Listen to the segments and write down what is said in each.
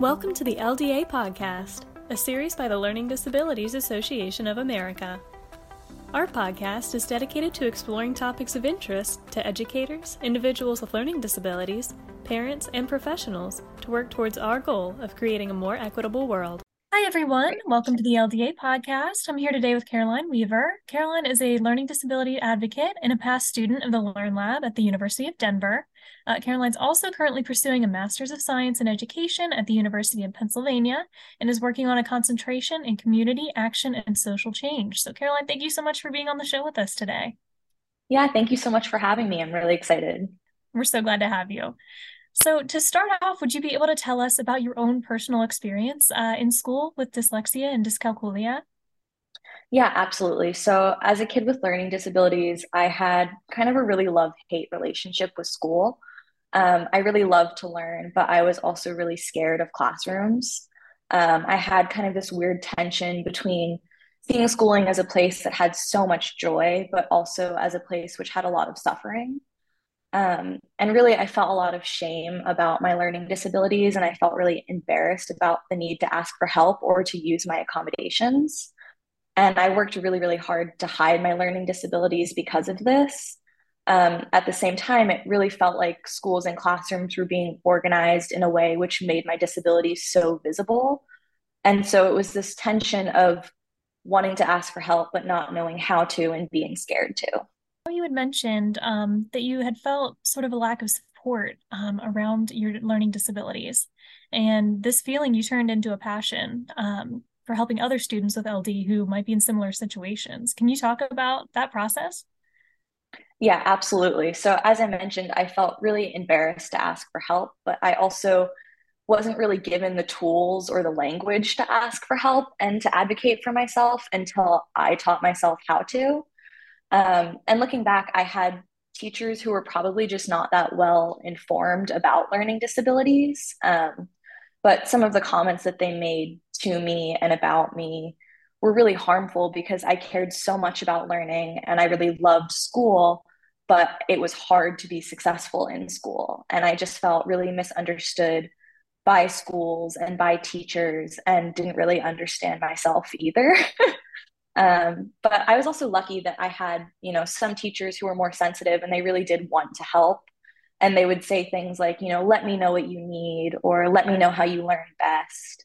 Welcome to the LDA Podcast, a series by the Learning Disabilities Association of America. Our podcast is dedicated to exploring topics of interest to educators, individuals with learning disabilities, parents, and professionals to work towards our goal of creating a more equitable world. Hi, everyone. Welcome to the LDA podcast. I'm here today with Caroline Weaver. Caroline is a learning disability advocate and a past student of the Learn Lab at the University of Denver. Uh, Caroline's also currently pursuing a Master's of Science in Education at the University of Pennsylvania and is working on a concentration in community action and social change. So, Caroline, thank you so much for being on the show with us today. Yeah, thank you so much for having me. I'm really excited. We're so glad to have you. So, to start off, would you be able to tell us about your own personal experience uh, in school with dyslexia and dyscalculia? Yeah, absolutely. So, as a kid with learning disabilities, I had kind of a really love hate relationship with school. Um, I really loved to learn, but I was also really scared of classrooms. Um, I had kind of this weird tension between seeing schooling as a place that had so much joy, but also as a place which had a lot of suffering. Um, and really, I felt a lot of shame about my learning disabilities, and I felt really embarrassed about the need to ask for help or to use my accommodations. And I worked really, really hard to hide my learning disabilities because of this. Um, at the same time, it really felt like schools and classrooms were being organized in a way which made my disabilities so visible. And so it was this tension of wanting to ask for help, but not knowing how to and being scared to had mentioned um, that you had felt sort of a lack of support um, around your learning disabilities. And this feeling you turned into a passion um, for helping other students with LD who might be in similar situations. Can you talk about that process? Yeah, absolutely. So, as I mentioned, I felt really embarrassed to ask for help, but I also wasn't really given the tools or the language to ask for help and to advocate for myself until I taught myself how to. Um, and looking back, I had teachers who were probably just not that well informed about learning disabilities. Um, but some of the comments that they made to me and about me were really harmful because I cared so much about learning and I really loved school, but it was hard to be successful in school. And I just felt really misunderstood by schools and by teachers and didn't really understand myself either. Um, but I was also lucky that I had, you know, some teachers who were more sensitive and they really did want to help. And they would say things like, you know, let me know what you need or let me know how you learn best.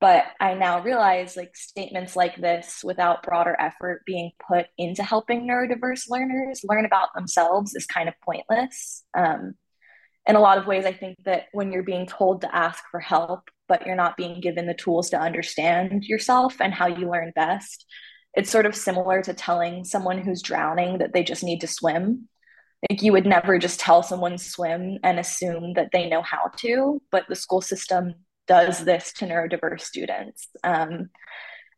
But I now realize like statements like this without broader effort being put into helping neurodiverse learners learn about themselves is kind of pointless. Um, in a lot of ways, I think that when you're being told to ask for help, but you're not being given the tools to understand yourself and how you learn best, it's sort of similar to telling someone who's drowning that they just need to swim. Like you would never just tell someone swim and assume that they know how to, but the school system does this to neurodiverse students. Um,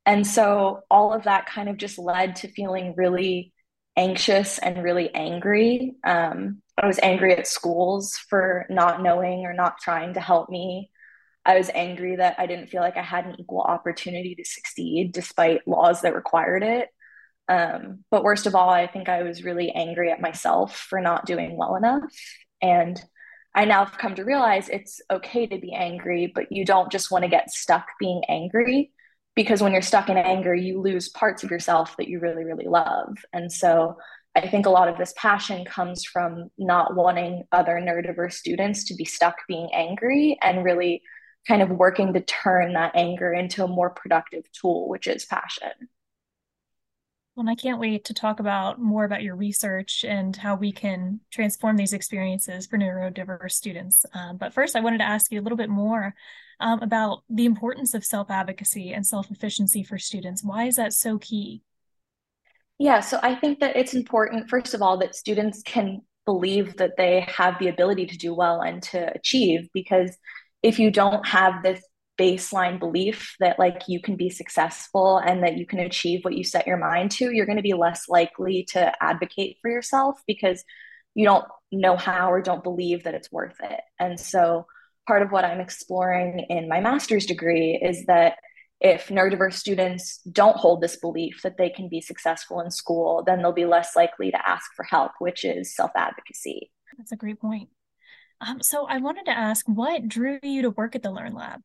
and so all of that kind of just led to feeling really anxious and really angry. Um, I was angry at schools for not knowing or not trying to help me. I was angry that I didn't feel like I had an equal opportunity to succeed despite laws that required it. Um, but worst of all, I think I was really angry at myself for not doing well enough. And I now have come to realize it's okay to be angry, but you don't just want to get stuck being angry because when you're stuck in anger, you lose parts of yourself that you really, really love. And so I think a lot of this passion comes from not wanting other neurodiverse students to be stuck being angry and really kind of working to turn that anger into a more productive tool, which is passion. Well, and I can't wait to talk about more about your research and how we can transform these experiences for neurodiverse students. Um, but first, I wanted to ask you a little bit more um, about the importance of self advocacy and self efficacy for students. Why is that so key? Yeah, so I think that it's important, first of all, that students can believe that they have the ability to do well and to achieve because if you don't have this baseline belief that like you can be successful and that you can achieve what you set your mind to you're going to be less likely to advocate for yourself because you don't know how or don't believe that it's worth it. And so part of what i'm exploring in my master's degree is that if neurodiverse students don't hold this belief that they can be successful in school then they'll be less likely to ask for help which is self-advocacy. That's a great point um, so I wanted to ask, what drew you to work at the Learn Lab?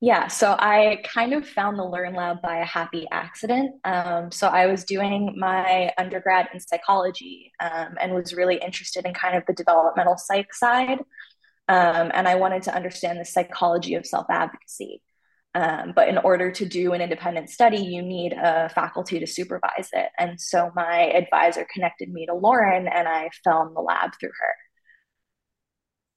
Yeah, so I kind of found the Learn Lab by a happy accident. Um, so I was doing my undergrad in psychology um, and was really interested in kind of the developmental psych side. Um, and I wanted to understand the psychology of self advocacy. Um, but in order to do an independent study, you need a faculty to supervise it. And so my advisor connected me to Lauren, and I found the lab through her.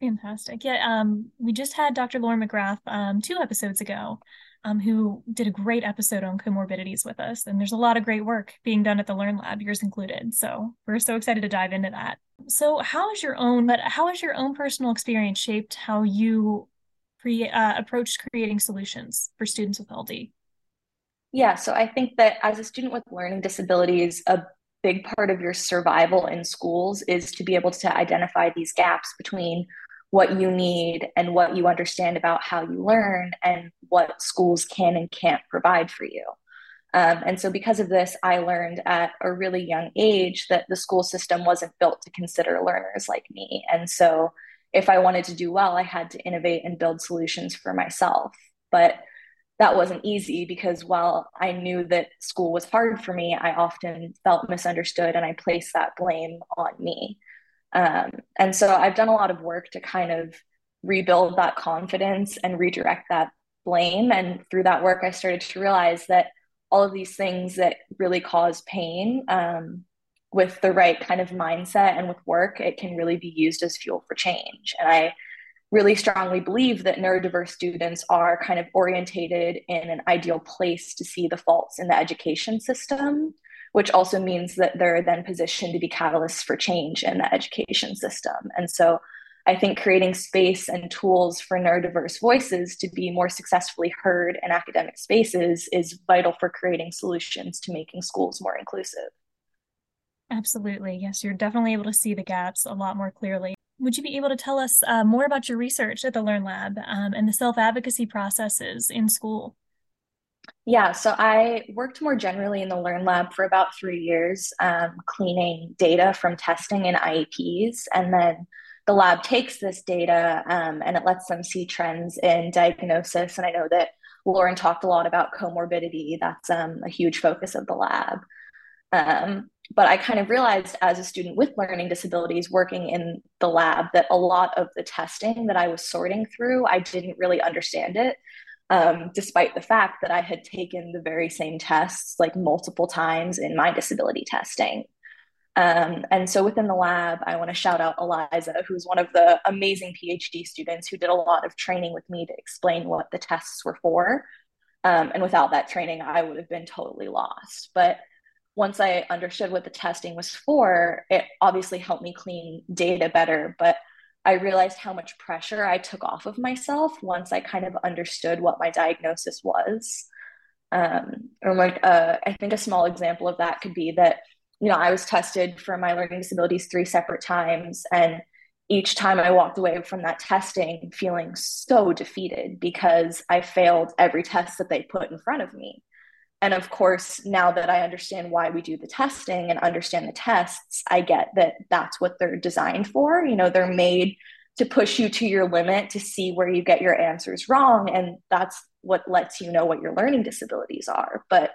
Fantastic. Yeah, um, we just had Dr. Lauren McGrath um, two episodes ago, um, who did a great episode on comorbidities with us. And there's a lot of great work being done at the Learn Lab, yours included. So we're so excited to dive into that. So how has your own, but how has your own personal experience shaped how you create uh, approach creating solutions for students with LD? Yeah, so I think that as a student with learning disabilities, a big part of your survival in schools is to be able to identify these gaps between what you need and what you understand about how you learn and what schools can and can't provide for you. Um, and so, because of this, I learned at a really young age that the school system wasn't built to consider learners like me. And so, if I wanted to do well, I had to innovate and build solutions for myself. But that wasn't easy because while I knew that school was hard for me, I often felt misunderstood and I placed that blame on me. Um, and so I've done a lot of work to kind of rebuild that confidence and redirect that blame. And through that work, I started to realize that all of these things that really cause pain, um, with the right kind of mindset and with work, it can really be used as fuel for change. And I really strongly believe that neurodiverse students are kind of orientated in an ideal place to see the faults in the education system which also means that they're then positioned to be catalysts for change in the education system. And so I think creating space and tools for neurodiverse voices to be more successfully heard in academic spaces is vital for creating solutions to making schools more inclusive. Absolutely. Yes, you're definitely able to see the gaps a lot more clearly. Would you be able to tell us uh, more about your research at the Learn Lab um, and the self advocacy processes in school? Yeah, so I worked more generally in the Learn Lab for about three years, um, cleaning data from testing and IEPs. And then the lab takes this data um, and it lets them see trends in diagnosis. And I know that Lauren talked a lot about comorbidity, that's um, a huge focus of the lab. Um, but I kind of realized as a student with learning disabilities working in the lab that a lot of the testing that I was sorting through, I didn't really understand it um, despite the fact that I had taken the very same tests like multiple times in my disability testing. Um, and so within the lab, I want to shout out Eliza, who's one of the amazing PhD students who did a lot of training with me to explain what the tests were for. Um, and without that training, I would have been totally lost. But once I understood what the testing was for, it obviously helped me clean data better. But I realized how much pressure I took off of myself once I kind of understood what my diagnosis was. Um, or like, uh, I think a small example of that could be that, you know, I was tested for my learning disabilities three separate times. And each time I walked away from that testing feeling so defeated because I failed every test that they put in front of me. And of course, now that I understand why we do the testing and understand the tests, I get that that's what they're designed for. You know, they're made to push you to your limit to see where you get your answers wrong. And that's what lets you know what your learning disabilities are. But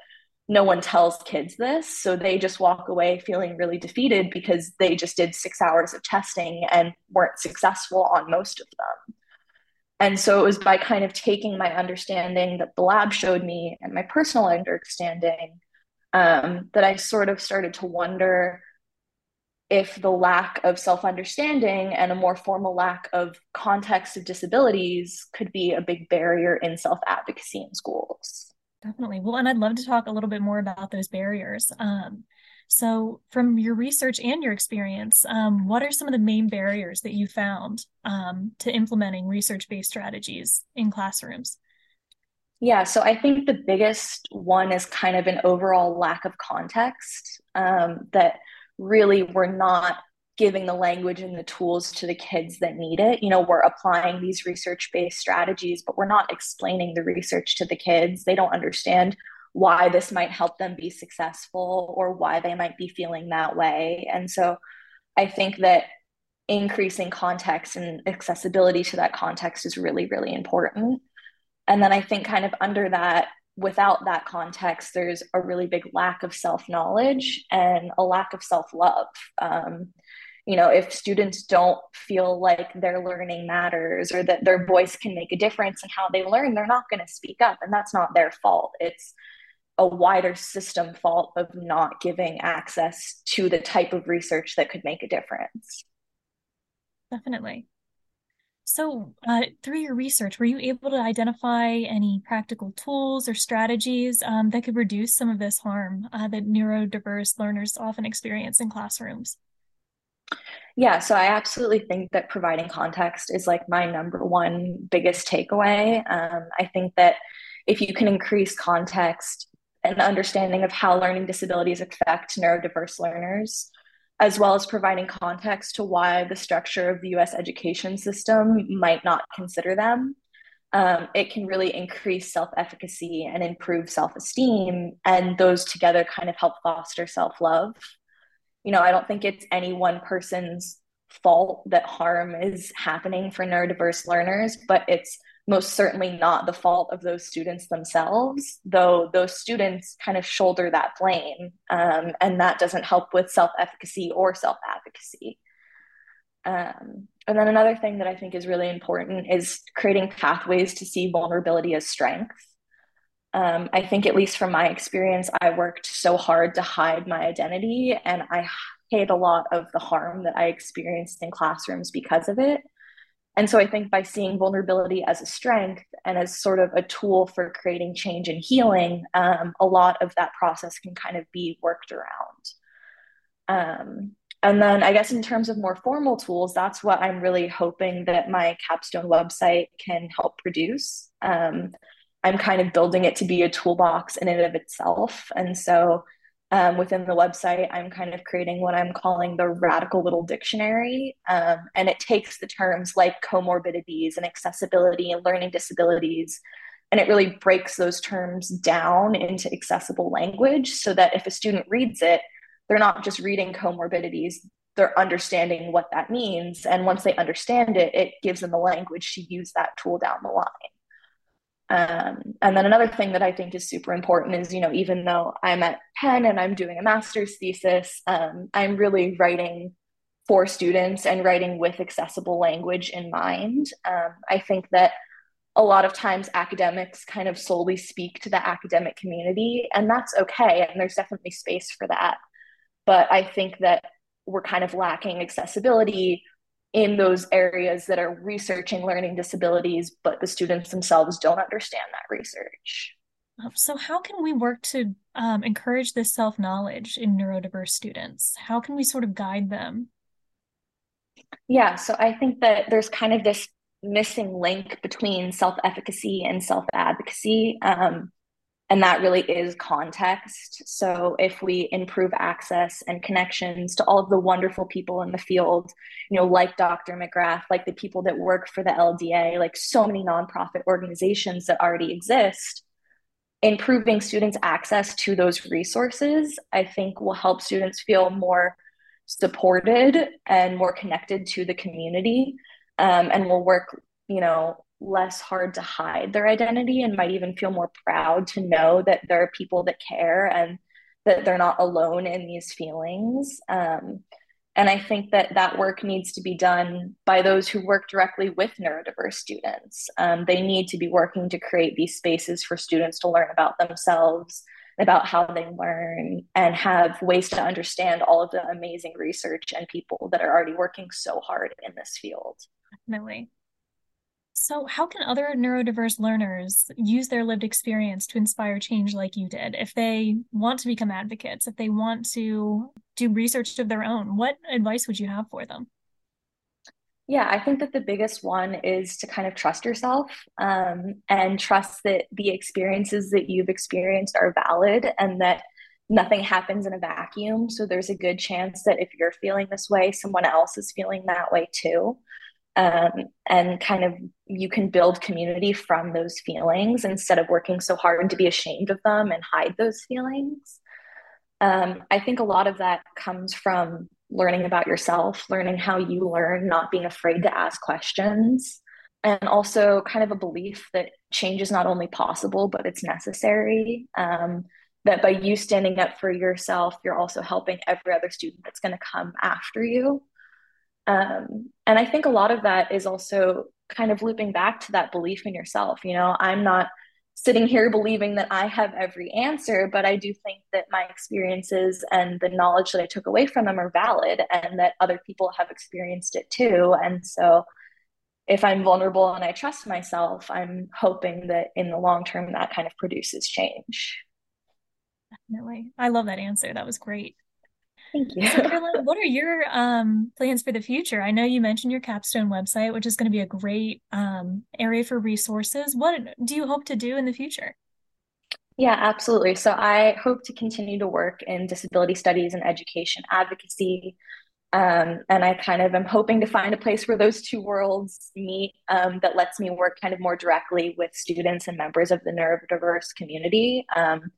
no one tells kids this. So they just walk away feeling really defeated because they just did six hours of testing and weren't successful on most of them. And so it was by kind of taking my understanding that the lab showed me and my personal understanding um, that I sort of started to wonder if the lack of self understanding and a more formal lack of context of disabilities could be a big barrier in self advocacy in schools. Definitely. Well, and I'd love to talk a little bit more about those barriers. Um, so, from your research and your experience, um, what are some of the main barriers that you found um, to implementing research based strategies in classrooms? Yeah, so I think the biggest one is kind of an overall lack of context um, that really we're not giving the language and the tools to the kids that need it. You know, we're applying these research based strategies, but we're not explaining the research to the kids. They don't understand why this might help them be successful or why they might be feeling that way. And so I think that increasing context and accessibility to that context is really, really important. and then I think kind of under that, without that context, there's a really big lack of self knowledge and a lack of self love. Um, you know, if students don't feel like their learning matters or that their voice can make a difference in how they learn, they're not going to speak up. And that's not their fault. It's a wider system fault of not giving access to the type of research that could make a difference. Definitely. So, uh, through your research, were you able to identify any practical tools or strategies um, that could reduce some of this harm uh, that neurodiverse learners often experience in classrooms? Yeah, so I absolutely think that providing context is like my number one biggest takeaway. Um, I think that if you can increase context and understanding of how learning disabilities affect neurodiverse learners, as well as providing context to why the structure of the US education system might not consider them. Um, it can really increase self efficacy and improve self esteem. And those together kind of help foster self love. You know, I don't think it's any one person's fault that harm is happening for neurodiverse learners, but it's most certainly not the fault of those students themselves, though those students kind of shoulder that blame. Um, and that doesn't help with self efficacy or self advocacy. Um, and then another thing that I think is really important is creating pathways to see vulnerability as strength. Um, I think, at least from my experience, I worked so hard to hide my identity, and I hid a lot of the harm that I experienced in classrooms because of it. And so I think by seeing vulnerability as a strength and as sort of a tool for creating change and healing, um, a lot of that process can kind of be worked around. Um, and then I guess in terms of more formal tools, that's what I'm really hoping that my capstone website can help produce. Um, I'm kind of building it to be a toolbox in and of itself. And so um, within the website, I'm kind of creating what I'm calling the radical little dictionary. Um, and it takes the terms like comorbidities and accessibility and learning disabilities, and it really breaks those terms down into accessible language so that if a student reads it, they're not just reading comorbidities, they're understanding what that means. And once they understand it, it gives them the language to use that tool down the line. Um, and then another thing that I think is super important is, you know, even though I'm at Penn and I'm doing a master's thesis, um, I'm really writing for students and writing with accessible language in mind. Um, I think that a lot of times academics kind of solely speak to the academic community, and that's okay. And there's definitely space for that. But I think that we're kind of lacking accessibility in those areas that are researching learning disabilities, but the students themselves don't understand that research. Um, so, how can we work to um, encourage this self knowledge in neurodiverse students? How can we sort of guide them? Yeah, so I think that there's kind of this missing link between self efficacy and self advocacy. Um, and that really is context. So if we improve access and connections to all of the wonderful people in the field, you know, like Dr. McGrath, like the people that work for the LDA, like so many nonprofit organizations that already exist, improving students' access to those resources, I think will help students feel more supported and more connected to the community um, and will work, you know, less hard to hide their identity and might even feel more proud to know that there are people that care and that they're not alone in these feelings. Um, and I think that that work needs to be done by those who work directly with neurodiverse students. Um, they need to be working to create these spaces for students to learn about themselves, about how they learn, and have ways to understand all of the amazing research and people that are already working so hard in this field. Definitely. So, how can other neurodiverse learners use their lived experience to inspire change like you did? If they want to become advocates, if they want to do research of their own, what advice would you have for them? Yeah, I think that the biggest one is to kind of trust yourself um, and trust that the experiences that you've experienced are valid and that nothing happens in a vacuum. So, there's a good chance that if you're feeling this way, someone else is feeling that way too um, and kind of you can build community from those feelings instead of working so hard to be ashamed of them and hide those feelings. Um, I think a lot of that comes from learning about yourself, learning how you learn, not being afraid to ask questions. and also kind of a belief that change is not only possible, but it's necessary. Um, that by you standing up for yourself, you're also helping every other student that's going to come after you. Um, and I think a lot of that is also kind of looping back to that belief in yourself. You know, I'm not sitting here believing that I have every answer, but I do think that my experiences and the knowledge that I took away from them are valid and that other people have experienced it too. And so if I'm vulnerable and I trust myself, I'm hoping that in the long term that kind of produces change. Definitely. I love that answer. That was great. Thank you. So, what are your um, plans for the future? I know you mentioned your capstone website, which is going to be a great um, area for resources. What do you hope to do in the future? Yeah, absolutely. So I hope to continue to work in disability studies and education advocacy. Um, and I kind of am hoping to find a place where those two worlds meet um, that lets me work kind of more directly with students and members of the neurodiverse community. Um,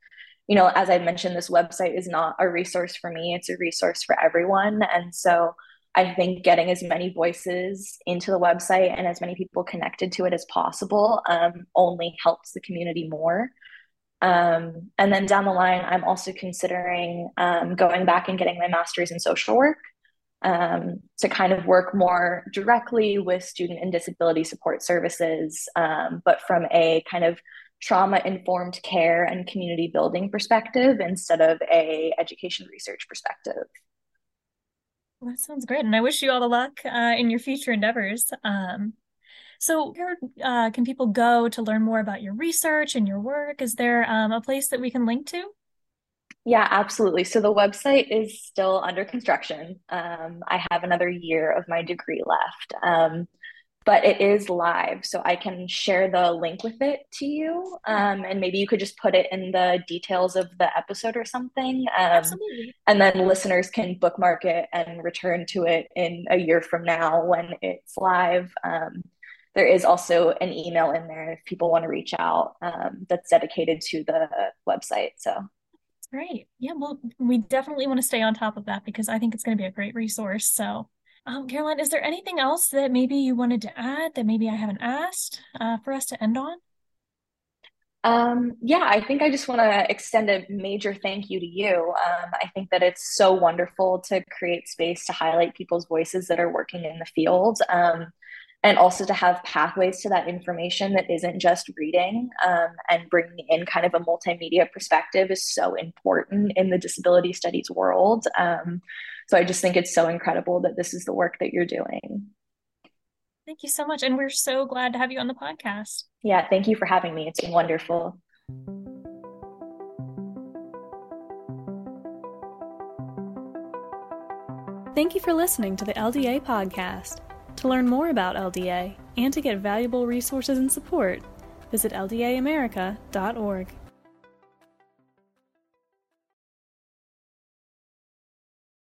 you know, as I mentioned, this website is not a resource for me, it's a resource for everyone. And so I think getting as many voices into the website and as many people connected to it as possible um, only helps the community more. Um, and then down the line, I'm also considering um, going back and getting my master's in social work um, to kind of work more directly with student and disability support services, um, but from a kind of trauma informed care and community building perspective instead of a education research perspective well, that sounds great and i wish you all the luck uh, in your future endeavors um, so where uh, can people go to learn more about your research and your work is there um, a place that we can link to yeah, absolutely. So the website is still under construction. Um, I have another year of my degree left. Um, but it is live. So I can share the link with it to you. Um, and maybe you could just put it in the details of the episode or something. Um, Absolutely. And then listeners can bookmark it and return to it in a year from now when it's live. Um, there is also an email in there if people want to reach out um, that's dedicated to the website. So great. Yeah, well, we definitely want to stay on top of that because I think it's going to be a great resource. So um, Caroline, is there anything else that maybe you wanted to add that maybe I haven't asked uh, for us to end on? Um, yeah, I think I just want to extend a major thank you to you. Um, I think that it's so wonderful to create space to highlight people's voices that are working in the field. Um, and also to have pathways to that information that isn't just reading um, and bringing in kind of a multimedia perspective is so important in the disability studies world. Um, so I just think it's so incredible that this is the work that you're doing. Thank you so much. And we're so glad to have you on the podcast. Yeah, thank you for having me. It's been wonderful. Thank you for listening to the LDA podcast. To learn more about LDA and to get valuable resources and support, visit LDAamerica.org.